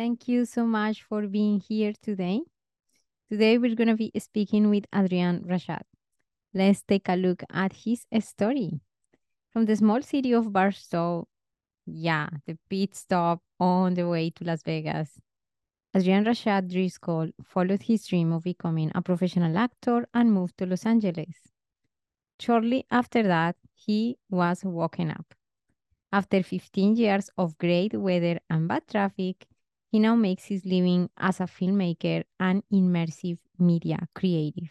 Thank you so much for being here today. Today we're going to be speaking with Adrian Rashad. Let's take a look at his story. From the small city of Barstow, yeah, the pit stop on the way to Las Vegas, Adrian Rashad Driscoll followed his dream of becoming a professional actor and moved to Los Angeles. Shortly after that, he was woken up. After 15 years of great weather and bad traffic, he now makes his living as a filmmaker and immersive media creative.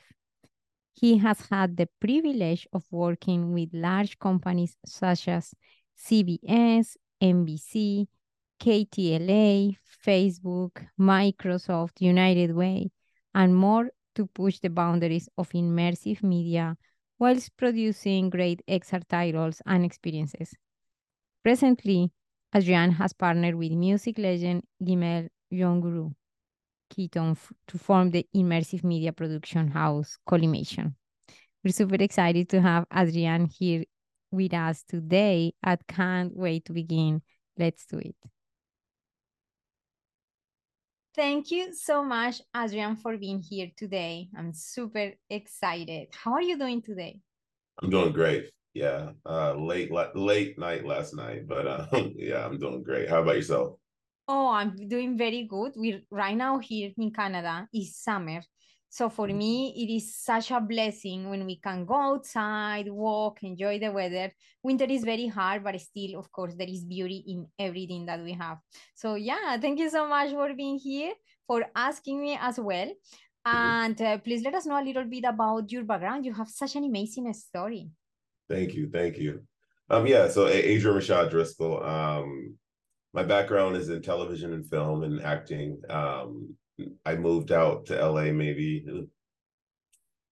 He has had the privilege of working with large companies such as CBS, NBC, KTLA, Facebook, Microsoft, United Way, and more to push the boundaries of immersive media whilst producing great XR titles and experiences. Presently, Adrian has partnered with music legend Gimel Young Guru Keaton to form the immersive media production house Collimation. We're super excited to have Adrian here with us today. I can't wait to begin. Let's do it. Thank you so much, Adrian, for being here today. I'm super excited. How are you doing today? I'm doing great. Yeah, uh, late late night last night, but uh, yeah, I'm doing great. How about yourself? Oh, I'm doing very good. We right now here in Canada is summer, so for mm-hmm. me it is such a blessing when we can go outside, walk, enjoy the weather. Winter is very hard, but still, of course, there is beauty in everything that we have. So yeah, thank you so much for being here, for asking me as well. Mm-hmm. And uh, please let us know a little bit about your background. You have such an amazing story. Thank you, thank you. Um, yeah, so Adrian Rashad Driscoll. Um, my background is in television and film and acting. Um, I moved out to LA maybe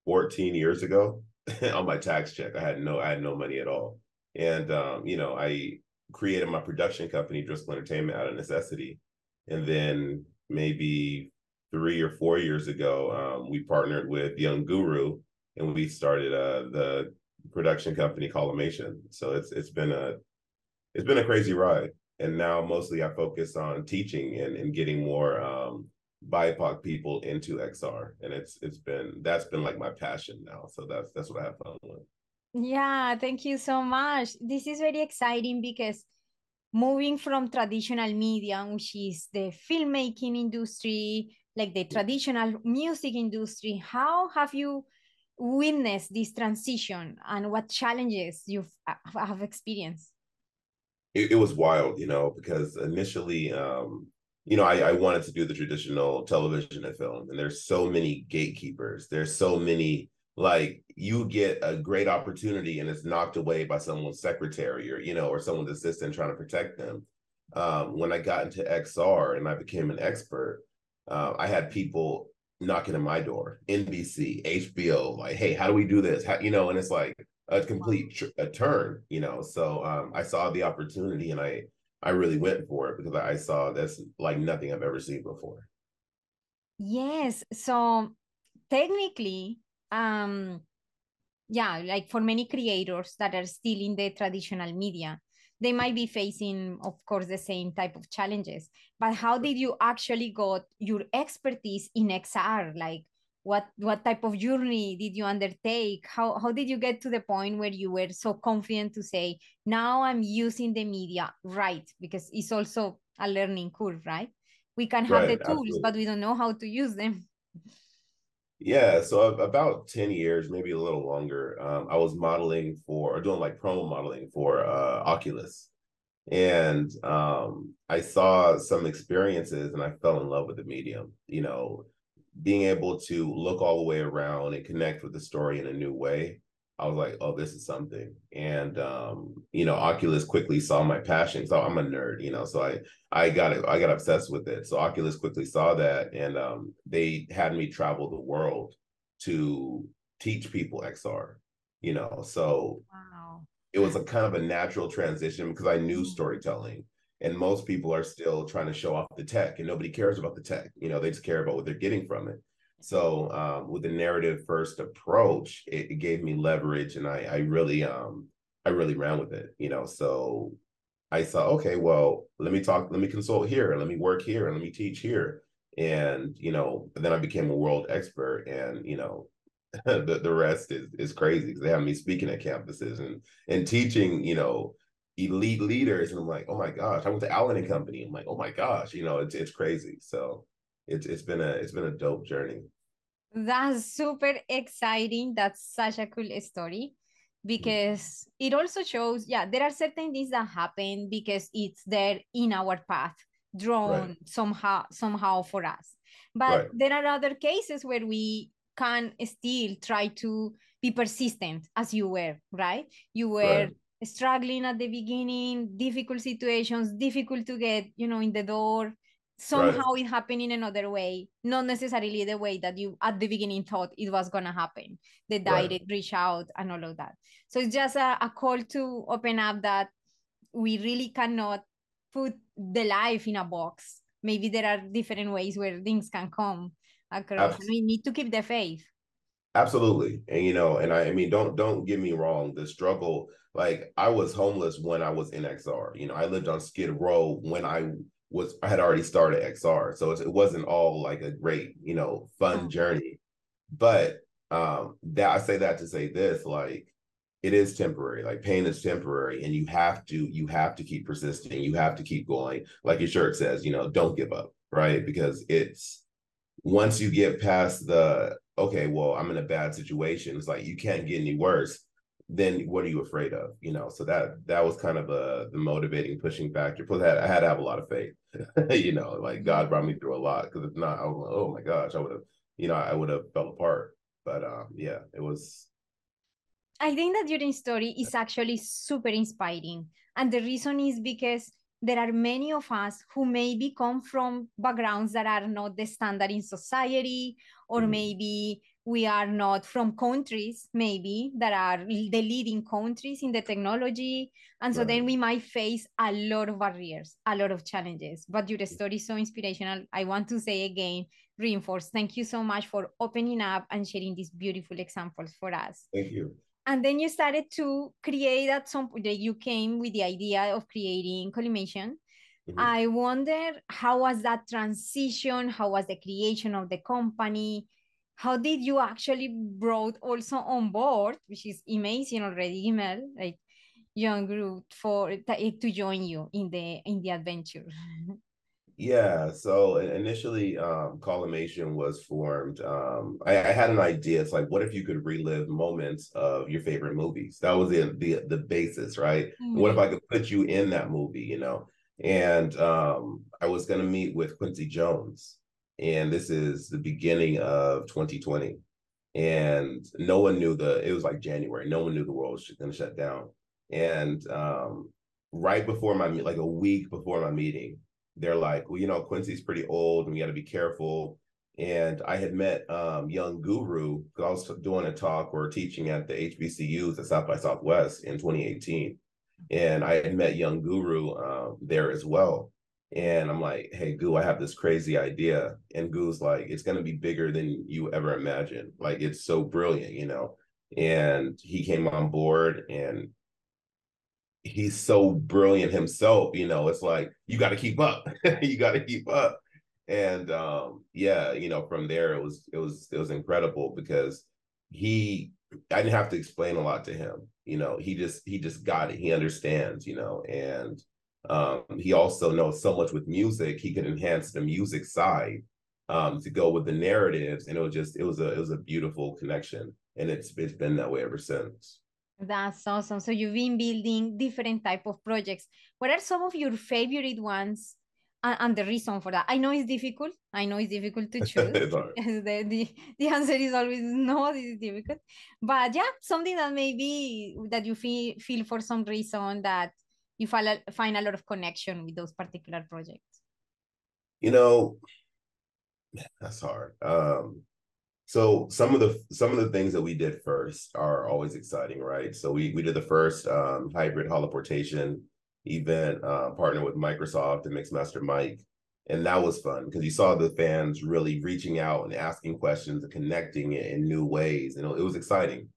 14 years ago on my tax check. I had no, I had no money at all, and um, you know, I created my production company, Driscoll Entertainment, out of necessity, and then maybe three or four years ago, um, we partnered with Young Guru, and we started uh, the production company Collimation. So it's it's been a it's been a crazy ride. And now mostly I focus on teaching and, and getting more um BIPOC people into XR. And it's it's been that's been like my passion now. So that's that's what I have fun with. Yeah, thank you so much. This is very exciting because moving from traditional media, which is the filmmaking industry, like the traditional music industry, how have you witnessed this transition and what challenges you uh, have experienced? It, it, was wild, you know, because initially, um, you know, I, I wanted to do the traditional television and film, and there's so many gatekeepers. There's so many like you get a great opportunity and it's knocked away by someone's secretary or you know or someone's assistant trying to protect them um, when i got into xr and i became an expert uh, i had people knocking at my door, NBC, HBO, like, hey, how do we do this? How, you know, and it's like a complete tr- a turn, you know. So um, I saw the opportunity and I I really went for it because I saw that's like nothing I've ever seen before. Yes. So technically, um, yeah, like for many creators that are still in the traditional media, they might be facing of course the same type of challenges. But how did you actually got your expertise in xr like what what type of journey did you undertake? How how did you get to the point where you were so confident to say now i'm using the media right because it's also a learning curve right? We can have right, the tools absolutely. but we don't know how to use them yeah, so about 10 years, maybe a little longer, um, I was modeling for or doing like promo modeling for uh, Oculus. And um, I saw some experiences and I fell in love with the medium, you know, being able to look all the way around and connect with the story in a new way. I was like, oh, this is something. And um, you know, Oculus quickly saw my passion. So I'm a nerd, you know, so I I got it, I got obsessed with it. So Oculus quickly saw that and um, they had me travel the world to teach people XR, you know. So wow. it was a kind of a natural transition because I knew mm-hmm. storytelling. And most people are still trying to show off the tech and nobody cares about the tech. You know, they just care about what they're getting from it. So um, with the narrative first approach, it, it, gave me leverage, and I, I really, um, I really ran with it. You know, so I saw, okay, well, let me talk, let me consult here, let me work here, and let me teach here. And, you know, then I became a world expert and, you know, the, the rest is is crazy because they have me speaking at campuses and and teaching, you know, elite leaders. And I'm like, oh my gosh, I went to Allen and Company. I'm like, oh my gosh, you know, it's it's crazy. So it's it's been a it's been a dope journey. That's super exciting. That's such a cool story mm-hmm. because it also shows yeah there are certain things that happen because it's there in our path drawn right. somehow somehow for us but right. there are other cases where we can still try to be persistent as you were right you were right. struggling at the beginning difficult situations difficult to get you know in the door somehow right. it happened in another way not necessarily the way that you at the beginning thought it was going to happen the direct right. reach out and all of that so it's just a, a call to open up that we really cannot put the life in a box maybe there are different ways where things can come across Absolutely. we need to keep the faith absolutely and you know and I, I mean don't don't get me wrong the struggle like i was homeless when i was in xr you know i lived on skid row when i was I had already started XR, so it wasn't all like a great, you know, fun mm-hmm. journey. But um that I say that to say this, like it is temporary. Like pain is temporary, and you have to you have to keep persisting. You have to keep going. Like your shirt says, you know, don't give up, right? Because it's once you get past the okay, well, I'm in a bad situation. It's like you can't get any worse then what are you afraid of? You know, so that that was kind of a the motivating pushing factor. Plus, I had, I had to have a lot of faith. you know, like God brought me through a lot because if not, I was like, oh my gosh, I would have, you know, I would have fell apart. But um, yeah, it was. I think that your story is actually super inspiring, and the reason is because there are many of us who maybe come from backgrounds that are not the standard in society, or mm-hmm. maybe we are not from countries maybe that are the leading countries in the technology. And so right. then we might face a lot of barriers a lot of challenges. But your story is so inspirational. I want to say again reinforce thank you so much for opening up and sharing these beautiful examples for us. Thank you. And then you started to create at some point you came with the idea of creating collimation. Mm-hmm. i wonder how was that transition? How was the creation of the company how did you actually brought also on board, which is amazing already, Gimel like Young Guru for to join you in the in the adventure? Yeah, so initially, um, Collimation was formed. Um, I, I, had an idea. It's like, what if you could relive moments of your favorite movies? That was the the, the basis, right? Mm-hmm. What if I could put you in that movie? You know, and um, I was going to meet with Quincy Jones, and this is the beginning of 2020 and no one knew the it was like january no one knew the world was going to shut down. And um, right before my like a week before my meeting they're like well you know quincy's pretty old and we got to be careful. And i had met um, young guru i was doing a talk or teaching at the hbcus at south by southwest in 2018 and i had met young guru um, there as well and I'm like, hey, Goo, I have this crazy idea. And Goo's like, it's going to be bigger than you ever imagined. Like, it's so brilliant, you know? And he came on board and he's so brilliant himself, you know? It's like, you got to keep up. you got to keep up. And um, yeah, you know, from there, it was, it was, it was incredible because he, I didn't have to explain a lot to him. You know, he just, he just got it. He understands, you know, and, um, he also knows so much with music. He could enhance the music side um, to go with the narratives, and it was just it was a it was a beautiful connection, and it's it's been that way ever since. That's awesome. So you've been building different type of projects. What are some of your favorite ones? And, the reason for that, I know it's difficult. I know it's difficult to choose. the, the, the answer is always no, this is difficult. But yeah, something that maybe that you feel feel for some reason that you find a, find a lot of connection with those particular projects? You know, that's hard. Um, so some of the some of the things that we did first are always exciting, right? So we we did the first um, hybrid holoportation event, uh, partner with Microsoft and Mixmaster Mike, and that was fun because you saw the fans really reaching out and asking questions and connecting in new ways, and it was exciting.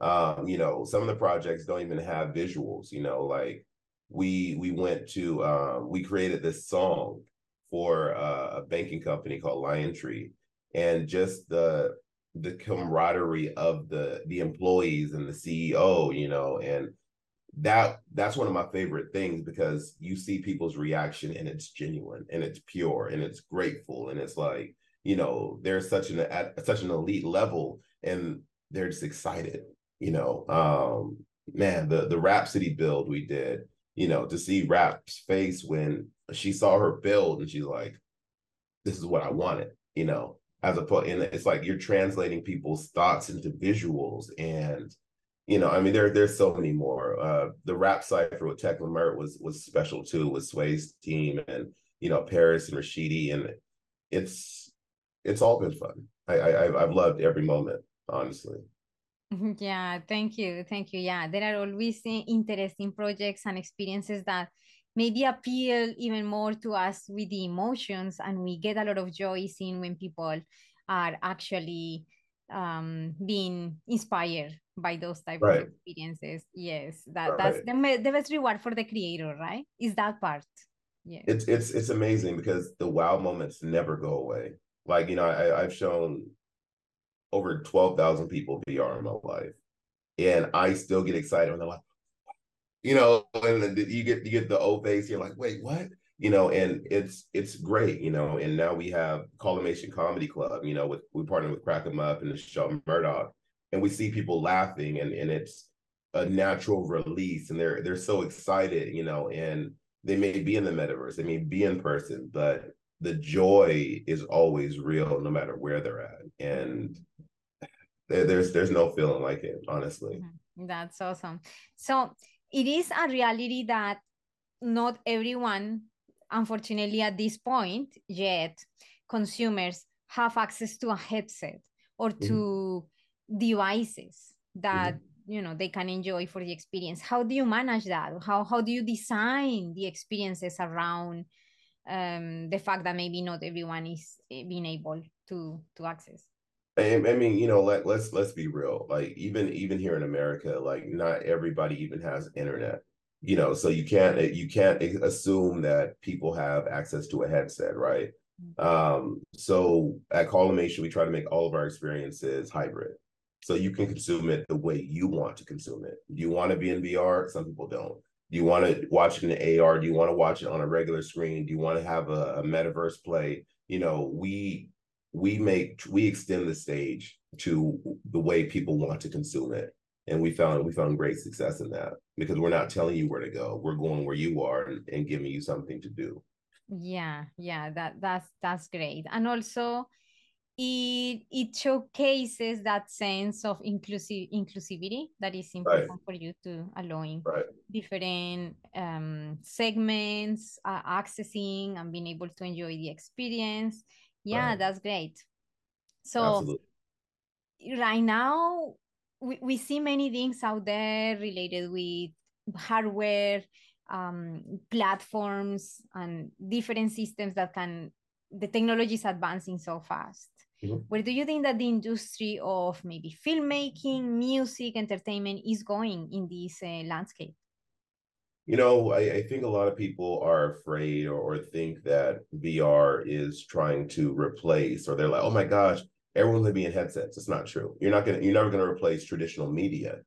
Um, you know, some of the projects don't even have visuals. You know, like we we went to um, we created this song for uh, a banking company called LionTree, and just the the camaraderie of the the employees and the CEO, you know, and that that's one of my favorite things because you see people's reaction and it's genuine and it's pure and it's grateful and it's like you know they're such an at such an elite level and they're just excited you know um man the the Rapsody build we did you know to see rap's face when she saw her build and she's like this is what i wanted you know as a and it's like you're translating people's thoughts into visuals and you know, I mean, there there's so many more. Uh, the rap cipher with Tech Mert was was special too, with Sway's team and you know Paris and Rashidi, and it's it's all been fun. I, I I've loved every moment, honestly. Yeah, thank you, thank you. Yeah, there are always interesting projects and experiences that maybe appeal even more to us with the emotions, and we get a lot of joy seeing when people are actually um, being inspired by those type right. of experiences. Yes, that right. that's the, the best reward for the creator, right? Is that part. Yeah. It's it's it's amazing because the wow moments never go away. Like, you know, I, I've shown over 12,000 people VR in my life. And I still get excited when they're like, you know, and you get you get the old face, you're like, wait, what? you know, and it's it's great, you know. And now we have Collimation Comedy Club, you know, with we partner with Crack 'em Up and the show Murdoch, and we see people laughing, and and it's a natural release, and they're they're so excited, you know, and they may be in the metaverse, they may be in person, but the joy is always real, no matter where they're at, and there, there's there's no feeling like it, honestly. Mm-hmm. That's awesome. So it is a reality that not everyone unfortunately, at this point yet, consumers have access to a headset or to mm-hmm. devices that mm-hmm. you know they can enjoy for the experience. How do you manage that? How how do you design the experiences around um, the fact that maybe not everyone is eh, being able to to access? I, I mean, you know, let, let's let's be real. Like even even here in America, like not everybody even has internet you know so you can't you can't assume that people have access to a headset right? Mm-hmm. um so at collimation we try to make all of our experiences hybrid. So you can consume it the way you want to consume it. Do you want to be in vr some people don't. Do you want to watch it in ar do you want to watch it on a regular screen? Do you want to have a, a metaverse play? You know we we make we extend the stage to the way people want to consume it. And we found we found great success in that because we're not telling you where to go. We're going where you are and, and giving you something to do. Yeah yeah that that's that's great. And also it it showcases that sense of inclusive inclusivity that is important right. for you to allowing right. different um, segments uh, accessing and being able to enjoy the experience yeah right. that's great so Absolutely. right now we, we see many things out there related with hardware um, platforms and different systems that can the technology is advancing so fast mm-hmm. where do you think that the industry of maybe filmmaking music entertainment is going in this uh, landscape you know I, I, think a lot of people are afraid or, or think that vr is trying to replace or they're like oh my gosh everyone's gonna be in headsets. It's not true. You're not gonna you're never gonna replace traditional media.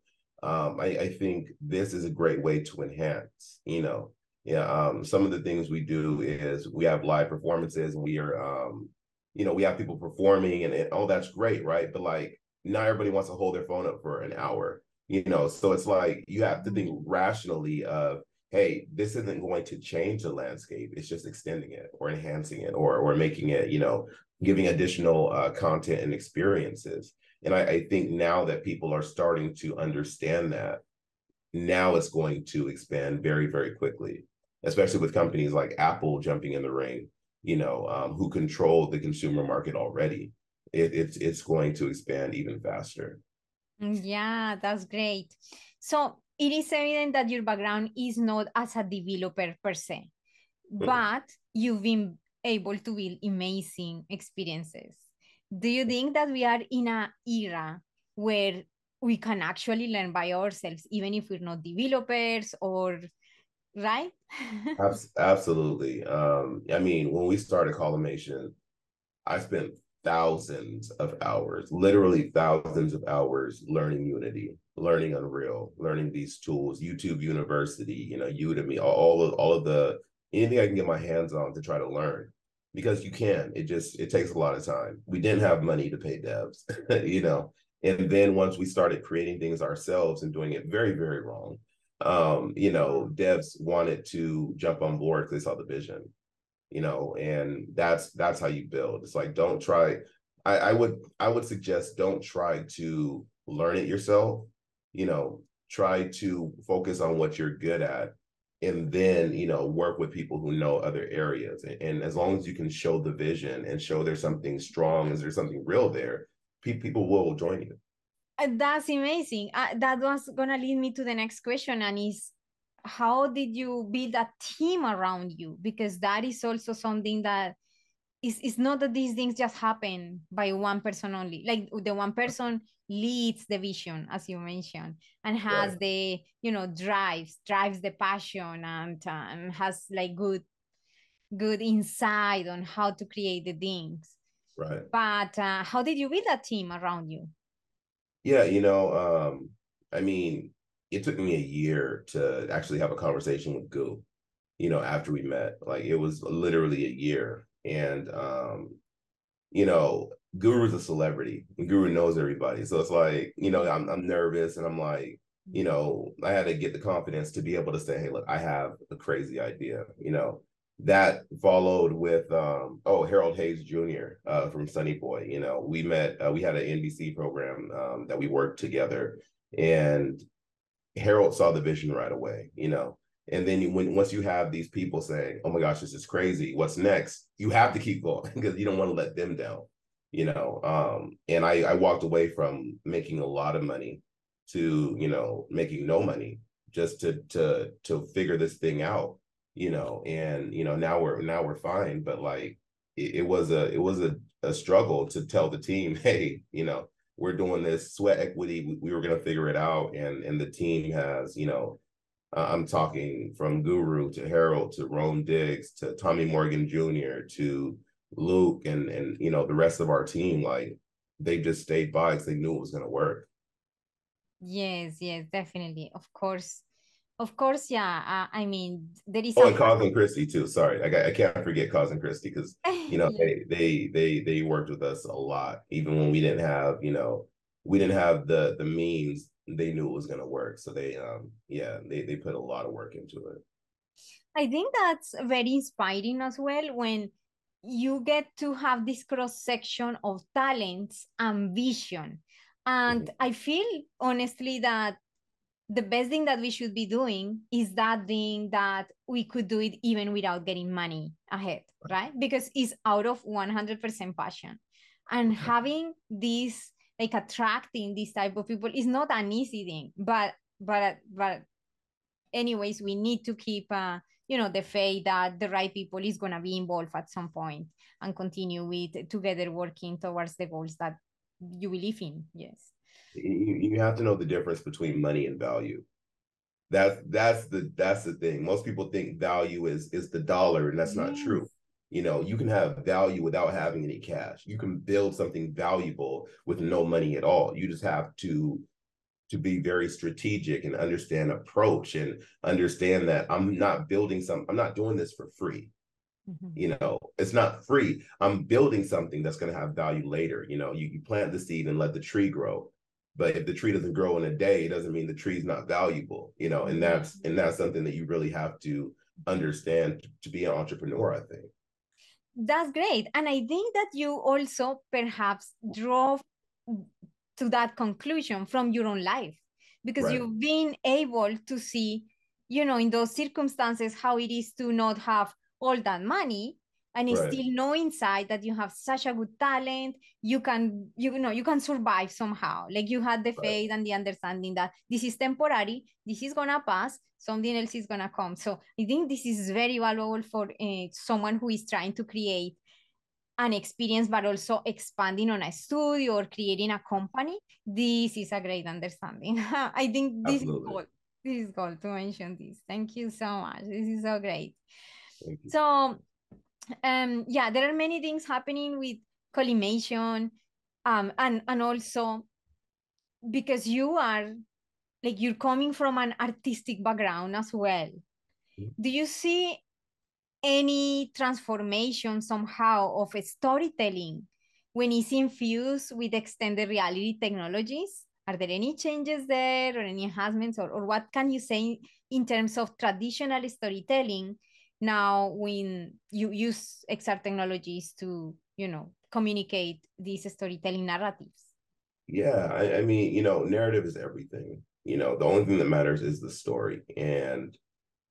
Um, I, I think this is a great way to enhance, you know. Yeah, um, some of the things we do is we have live performances and we are um, you know, we have people performing and, and oh that's great, right? But like not everybody wants to hold their phone up for an hour, you know. So it's like you have to think rationally of hey, this isn't going to change the landscape. It's just extending it or enhancing it or or making it, you know, giving additional uh, content and experiences. And I, I think now that people are starting to understand that, now it's going to expand very, very quickly, especially with companies like Apple jumping in the ring, you know, um, who control the consumer market already. It, it's it's going to expand even faster. Mm, yeah, that's great. So it is evident that your background is not as a developer per se, mm-hmm. but you've been able to build amazing experiences. Do you think that we are in an era where we can actually learn by ourselves, even if we're not developers or right? Absolutely. Um, I mean, when we started Collimation, I spent thousands of hours, literally thousands of hours learning Unity, learning Unreal, learning these tools, YouTube University, you know, Udemy, all of all of the anything I can get my hands on to try to learn. Because you can. It just it takes a lot of time. We didn't have money to pay devs, you know. And then once we started creating things ourselves and doing it very, very wrong, um, you know, devs wanted to jump on board because they saw the vision you know, and that's that's how you build. It's like don't try. I, I would I would suggest don't try to learn it yourself. You know, try to focus on what you're good at and then you know work with people who know other areas. And, and, as long as you can show the vision and show there's something strong is there something real there pe- people will join you. Uh, that's amazing. Uh, that was gonna lead me to the next question and is how did you build a team around you? Because that is also something that is it's not that these things just happen by one person only like the one person leads the vision as you mentioned and has right. the you know drives drives the passion and and has like good good insight on how to create the things right but uh, how did you build a team around you yeah you know um i mean it took me a year to actually have a conversation with Gu, you know, after we met. Like it was literally a year. And um, you know, Guru's a celebrity and Guru knows everybody. So it's like, you know, I'm I'm nervous and I'm like, you know, I had to get the confidence to be able to say, hey, look, I have a crazy idea, you know. That followed with um, oh Harold Hayes Jr. Uh, from Sunny Boy. You know, we met. Uh, we had an NBC program um, that we worked together, and Harold saw the vision right away, you know. And then when once you have these people saying, "Oh my gosh, this is crazy. What's next?" You have to keep going because you don't want to let them down, you know. Um, and I I walked away from making a lot of money to you know making no money just to to to figure this thing out, you know. And you know now we're now we're fine, but like it, it was a it was a a struggle to tell the team, hey, you know, we're doing this sweat equity. We, we were going to figure it out. And, and the team has, you know, uh, I'm talking from Guru to Harold to Rome Diggs to Tommy Morgan Jr. to Luke and, and, you know, the rest of our team. Like they just stayed by because they knew it was going to work. Yes, yes, definitely. Of course. Of course, yeah. Uh, I mean, there is. Oh, and Cousin Christie too. Sorry, I, I can't forget Cousin Christie because you know they they they they worked with us a lot, even when we didn't have you know we didn't have the the means. They knew it was going to work, so they um yeah they they put a lot of work into it. I think that's very inspiring as well when you get to have this cross section of talents and vision. And mm-hmm. I feel honestly that the best thing that we should be doing is that thing that we could do it even without getting money ahead, right? Because it's out of 100% passion. And okay. having this, like attracting this type of people is not an easy thing, but, but, but anyways, we need to keep, uh, you know, the faith that the right people is going to be involved at some point and continue with together working towards the goals that you believe in. Yes you, you have to know the difference between money and value that's that's the that's the thing most people think value is is the dollar and that's yes. not true you know you can have value without having any cash. You can build something valuable with no money at all. You just have to to be very strategic and understand approach and understand that i'm not building some i'm not doing this for free. Mm-hmm. you know it's not free. I'm building something that's going to have value later. You know you, you plant the seed and let the tree grow. But if the tree doesn't grow in a day it doesn't mean the tree's not valuable you know and that's and that's something that you really have to understand to be an entrepreneur i think that's great and i think that you also perhaps drove to that conclusion from your own life because right. you've been able to see you know in those circumstances how it is to not have all that money and right. still know inside that you have such a good talent you can you know you can survive somehow like you had the faith right. and the understanding that this is temporary this is gonna pass something else is gonna come so i think this is very valuable for uh, someone who is trying to create an experience but also expanding on a studio or creating a company this is a great understanding i think this Absolutely. is this is gold to mention this. Thank you so much. This is so great. So, um, yeah, there are many things happening with collimation, um, and and also because you are like you're coming from an artistic background as well. Mm-hmm. Do you see any transformation somehow of storytelling when it's infused with extended reality technologies? Are there any changes there or any enhancements or, or what can you say in terms of traditional storytelling now when you use XR technologies to, you know, communicate these storytelling narratives? Yeah, I, I mean, you know, narrative is everything. You know, the only thing that matters is the story. And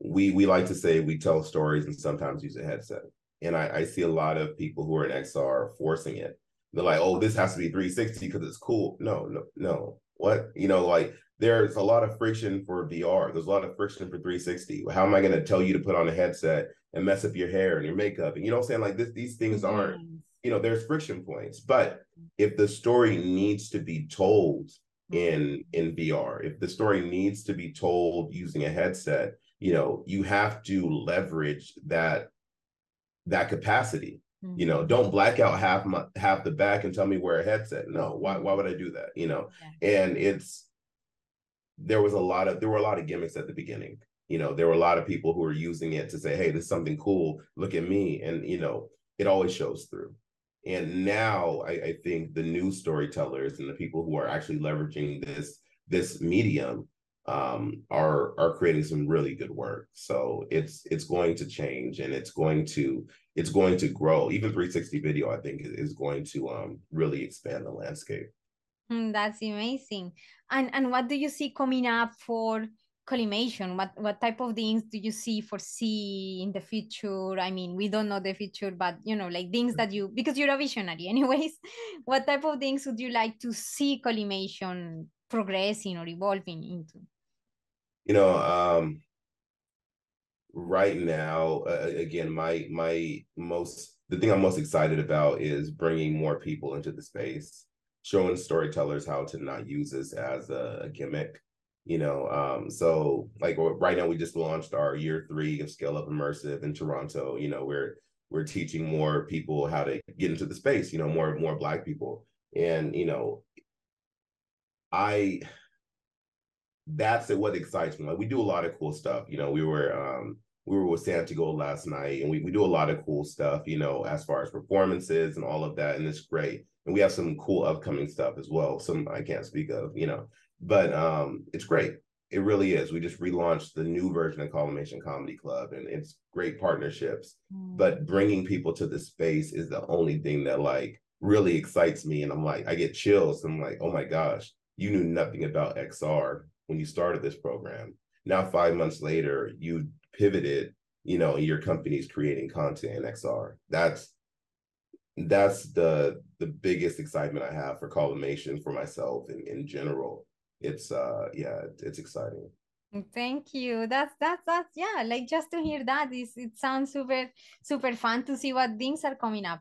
we we like to say we tell stories and sometimes use a headset. And I, I see a lot of people who are in XR forcing it. They're like, oh, this has to be 360 because it's cool. No, no, no. What? You know, like there's a lot of friction for VR. There's a lot of friction for 360. How am I going to tell you to put on a headset and mess up your hair and your makeup? And you know what I'm saying? Like this, these things aren't, you know, there's friction points. But if the story needs to be told in in VR, if the story needs to be told using a headset, you know you have to leverage that that capacity you know mm-hmm. don't black out half my half the back and tell me wear a headset no why why would i do that you know and it's there was a lot of there were a lot of gimmicks at the beginning you know there were a lot of people who were using it to say hey this is something cool look at me and you know it always shows through and now I, I think the new storytellers and the people who are actually leveraging this this medium um, are are creating some really good work. So it's it's going to change and it's going to it's going to grow. Even 360 video, I think, is going to um, really expand the landscape. Mm, that's amazing. And and what do you see coming up for collimation? What what type of things do you see foresee in the future? I mean, we don't know the future, but you know, like things that you because you're a visionary, anyways. What type of things would you like to see collimation progressing or evolving into? You know, um, right now, uh, again, my my most the thing I'm most excited about is bringing more people into the space, showing storytellers how to not use this as a, gimmick. You know, um, so like right now we just launched our year three of Scale Up Immersive in Toronto. You know, we're we're teaching more people how to get into the space. You know, more more Black people, and you know, I that's what excites me. Like we do a lot of cool stuff. You know, we were um we were with Santiago last night and we, we do a lot of cool stuff, you know, as far as performances and all of that. And it's great. And we have some cool upcoming stuff as well. Some I can't speak of, you know, but um it's great. It really is. We just relaunched the new version of Collimation Comedy Club and it's great partnerships. Mm. But bringing people to the space is the only thing that like really excites me. And I'm like, I get chills. I'm like, oh my gosh, you knew nothing about XR when you started this program. Now, five months later, you pivoted, you know, your company's creating content in XR. That's that's the the biggest excitement I have for collimation for myself and in general. It's uh yeah, it's exciting. Thank you. That's that's that's yeah, like just to hear that is it sounds super super fun to see what things are coming up.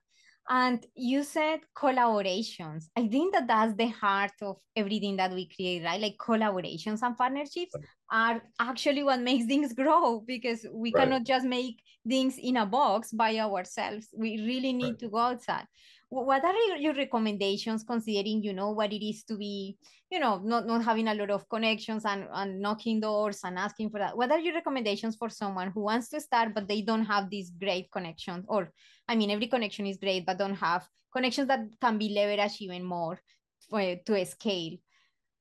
And you said collaborations. I think that that's the heart of everything that we create, right? Like collaborations and partnerships are actually what makes things grow because we right. cannot just make things in a box by ourselves. We really need right. to go outside what are your recommendations considering you know what it is to be you know not not having a lot of connections and, and knocking doors and asking for that what are your recommendations for someone who wants to start but they don't have these great connections or i mean every connection is great but don't have connections that can be leveraged even more for, to scale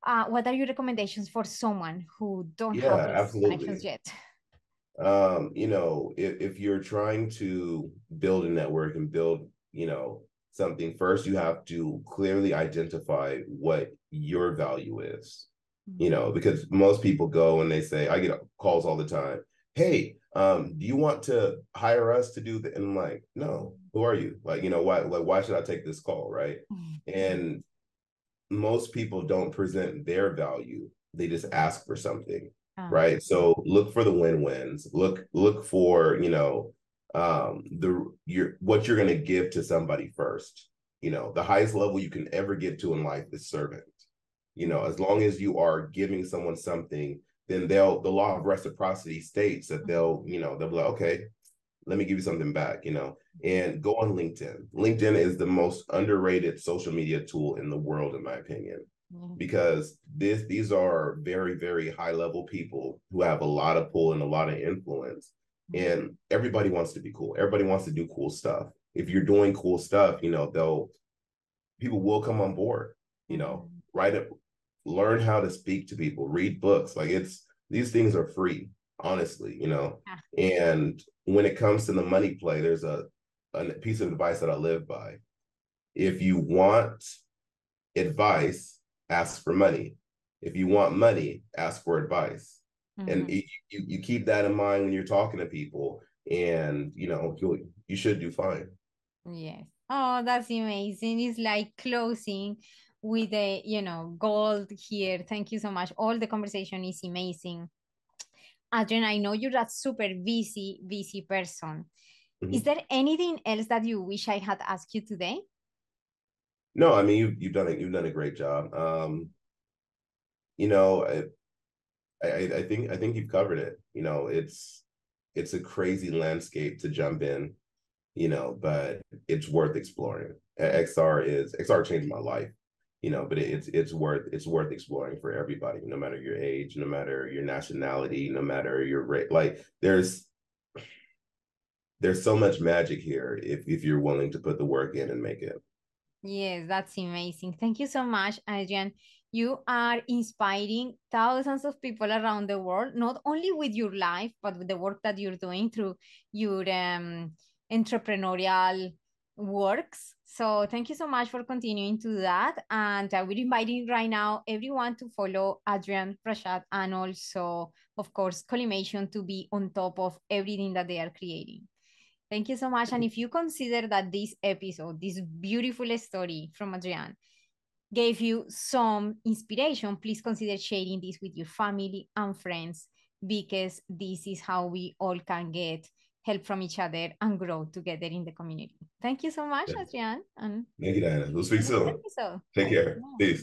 uh, what are your recommendations for someone who don't yeah, have these absolutely. connections yet um, you know if, if you're trying to build a network and build you know something, first you have to clearly identify what your value is. Mm-hmm. You know, because most people go and they say, I get calls all the time. Hey, um, do you want to hire us to do that? And I'm like, no, who are you? Like, you know, why like why should I take this call? Right. Mm-hmm. And most people don't present their value. They just ask for something. Uh-huh. Right. So look for the win-wins. Look, look for, you know, um the your what you're going to give to somebody first you know the highest level you can ever get to in life is servant you know as long as you are giving someone something then they'll the law of reciprocity states that they'll you know they'll be like okay let me give you something back you know and go on linkedin linkedin is the most underrated social media tool in the world in my opinion mm-hmm. because this these are very very high level people who have a lot of pull and a lot of influence mm-hmm. and everybody wants to be cool everybody wants to do cool stuff if you're doing cool stuff you know they'll people will come on board you know mm-hmm. write it learn how to speak to people read books like it's these things are free honestly you know yeah. and when it comes to the money play there's a, a piece of advice that i live by if you want advice ask for money. If you want money ask for advice. Mm-hmm. and you, you keep that in mind when you're talking to people and you know you you should do fine. Yes. Oh that's amazing. It's like closing with a, you know gold here. Thank you so much. All the conversation is amazing. Adrian i know you're a super busy busy person. Mm-hmm. is there anything else that you wish i had asked you today no i mean you, you've done it you've done a great job. Um you know I, I i think i think you've covered it. You know it's it's a crazy landscape to jump in you know but it's worth exploring. Xr is xr changed my life you know but it's it's worth it's worth exploring for everybody no matter your age no matter your nationality no matter your rate like there's there's so much magic here if if you're willing to put the work in and make it yes that's amazing thank you so much adrian you are inspiring thousands of people around the world not only with your life but with the work that you're doing through your um, entrepreneurial works. So thank you so much for continuing to that. And uh, we're inviting right now everyone to follow Adrian Rashad and also, of course, Collimation to be on top of everything that they are creating. Thank you so much. And if you consider that this episode, this beautiful story from Adrian, gave you some inspiration, please consider sharing this with your family and friends because this is how we all can get help from each other and grow together in the community. Thank you so much, yeah. Adrian. And Thank you, Diana. We'll speak soon. Take care. Peace.